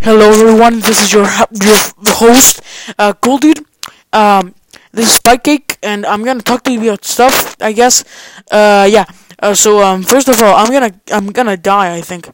Hello everyone, this is your, your host, uh, Cool Dude. Um, this is Spike Cake, and I'm gonna talk to you about stuff, I guess. Uh, yeah. Uh, so um, first of all, I'm gonna I'm gonna die. I think.